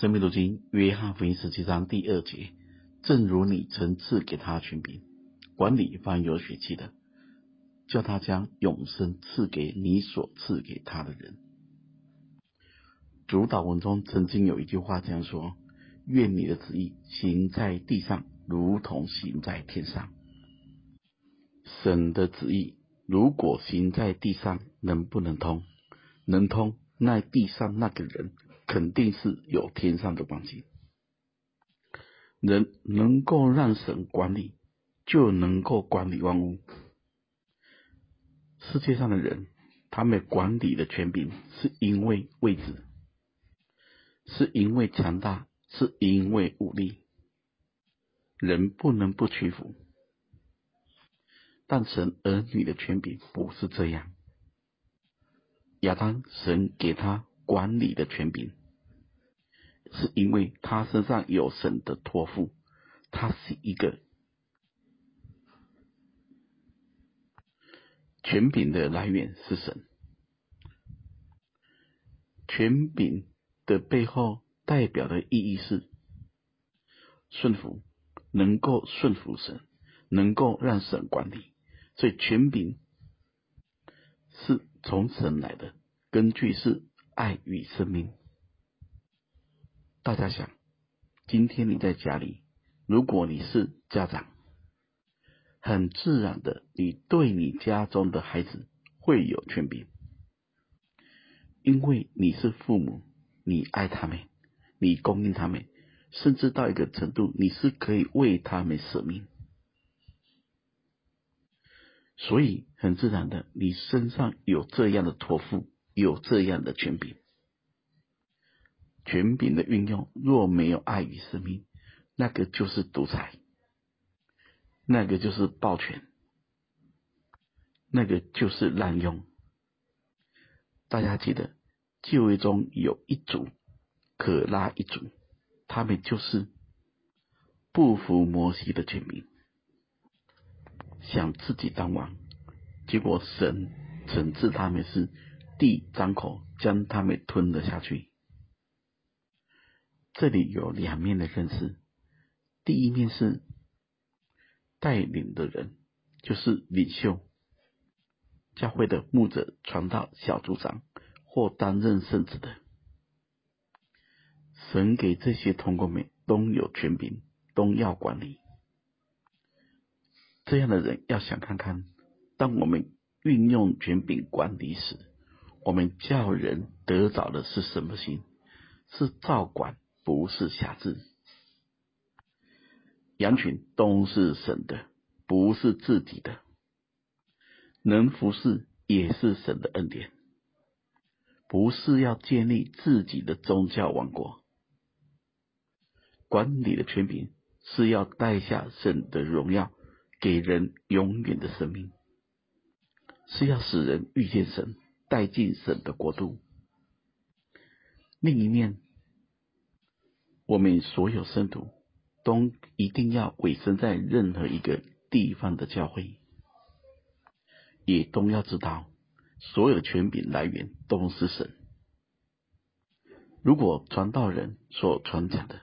生命读经约翰福音十七章第二节，正如你曾赐给他权柄，管理凡有血气的，叫他将永生赐给你所赐给他的人。主导文中曾经有一句话这样说：“愿你的旨意行在地上，如同行在天上。”神的旨意如果行在地上，能不能通？能通，那地上那个人肯定是有天上的光景。人能够让神管理，就能够管理万物。世界上的人，他们管理的权柄，是因为位置，是因为强大，是因为武力。人不能不屈服，但神儿女的权柄不是这样。亚当，神给他管理的权柄，是因为他身上有神的托付，他是一个权柄的来源是神，权柄的背后代表的意义是顺服，能够顺服神，能够让神管理，所以权柄是。从神来的根据是爱与生命。大家想，今天你在家里，如果你是家长，很自然的，你对你家中的孩子会有权柄，因为你是父母，你爱他们，你供应他们，甚至到一个程度，你是可以为他们舍命。所以，很自然的，你身上有这样的托付，有这样的权柄。权柄的运用若没有爱与生命，那个就是独裁，那个就是暴权，那个就是滥用。大家记得，旧约中有一族，可拉一族，他们就是不服摩西的权柄。想自己当王，结果神惩治他们是地张口将他们吞了下去。这里有两面的认识，第一面是带领的人，就是领袖、教会的牧者、传道、小组长或担任圣职的。神给这些同工们都有权柄，都要管理。这样的人要想看看，当我们运用权柄管理时，我们叫人得着的是什么心？是照管，不是辖制。羊群都是神的，不是自己的。能服侍也是神的恩典，不是要建立自己的宗教王国。管理的权柄是要带下神的荣耀。给人永远的生命，是要使人遇见神，带进神的国度。另一面，我们所有圣徒都一定要委身在任何一个地方的教会，也都要知道，所有权柄来源都是神。如果传道人所传讲的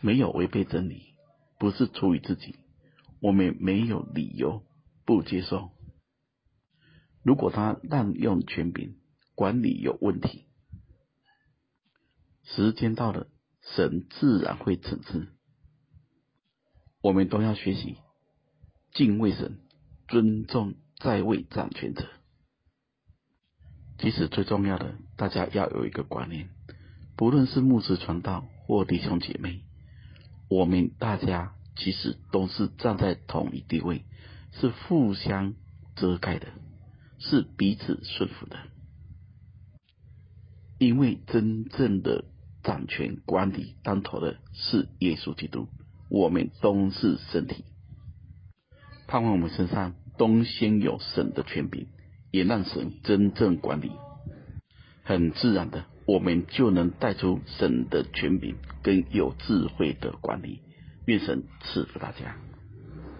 没有违背真理，不是出于自己。我们没有理由不接受。如果他滥用权柄，管理有问题，时间到了，神自然会惩治。我们都要学习敬畏神，尊重在位掌权者。其实最重要的，大家要有一个观念：不论是牧师传道或弟兄姐妹，我们大家。其实都是站在同一地位，是互相遮盖的，是彼此顺服的。因为真正的掌权管理当头的是耶稣基督，我们都是身体。盼望我们身上都先有神的权柄，也让神真正管理，很自然的，我们就能带出神的权柄跟有智慧的管理。愿神赐福大家。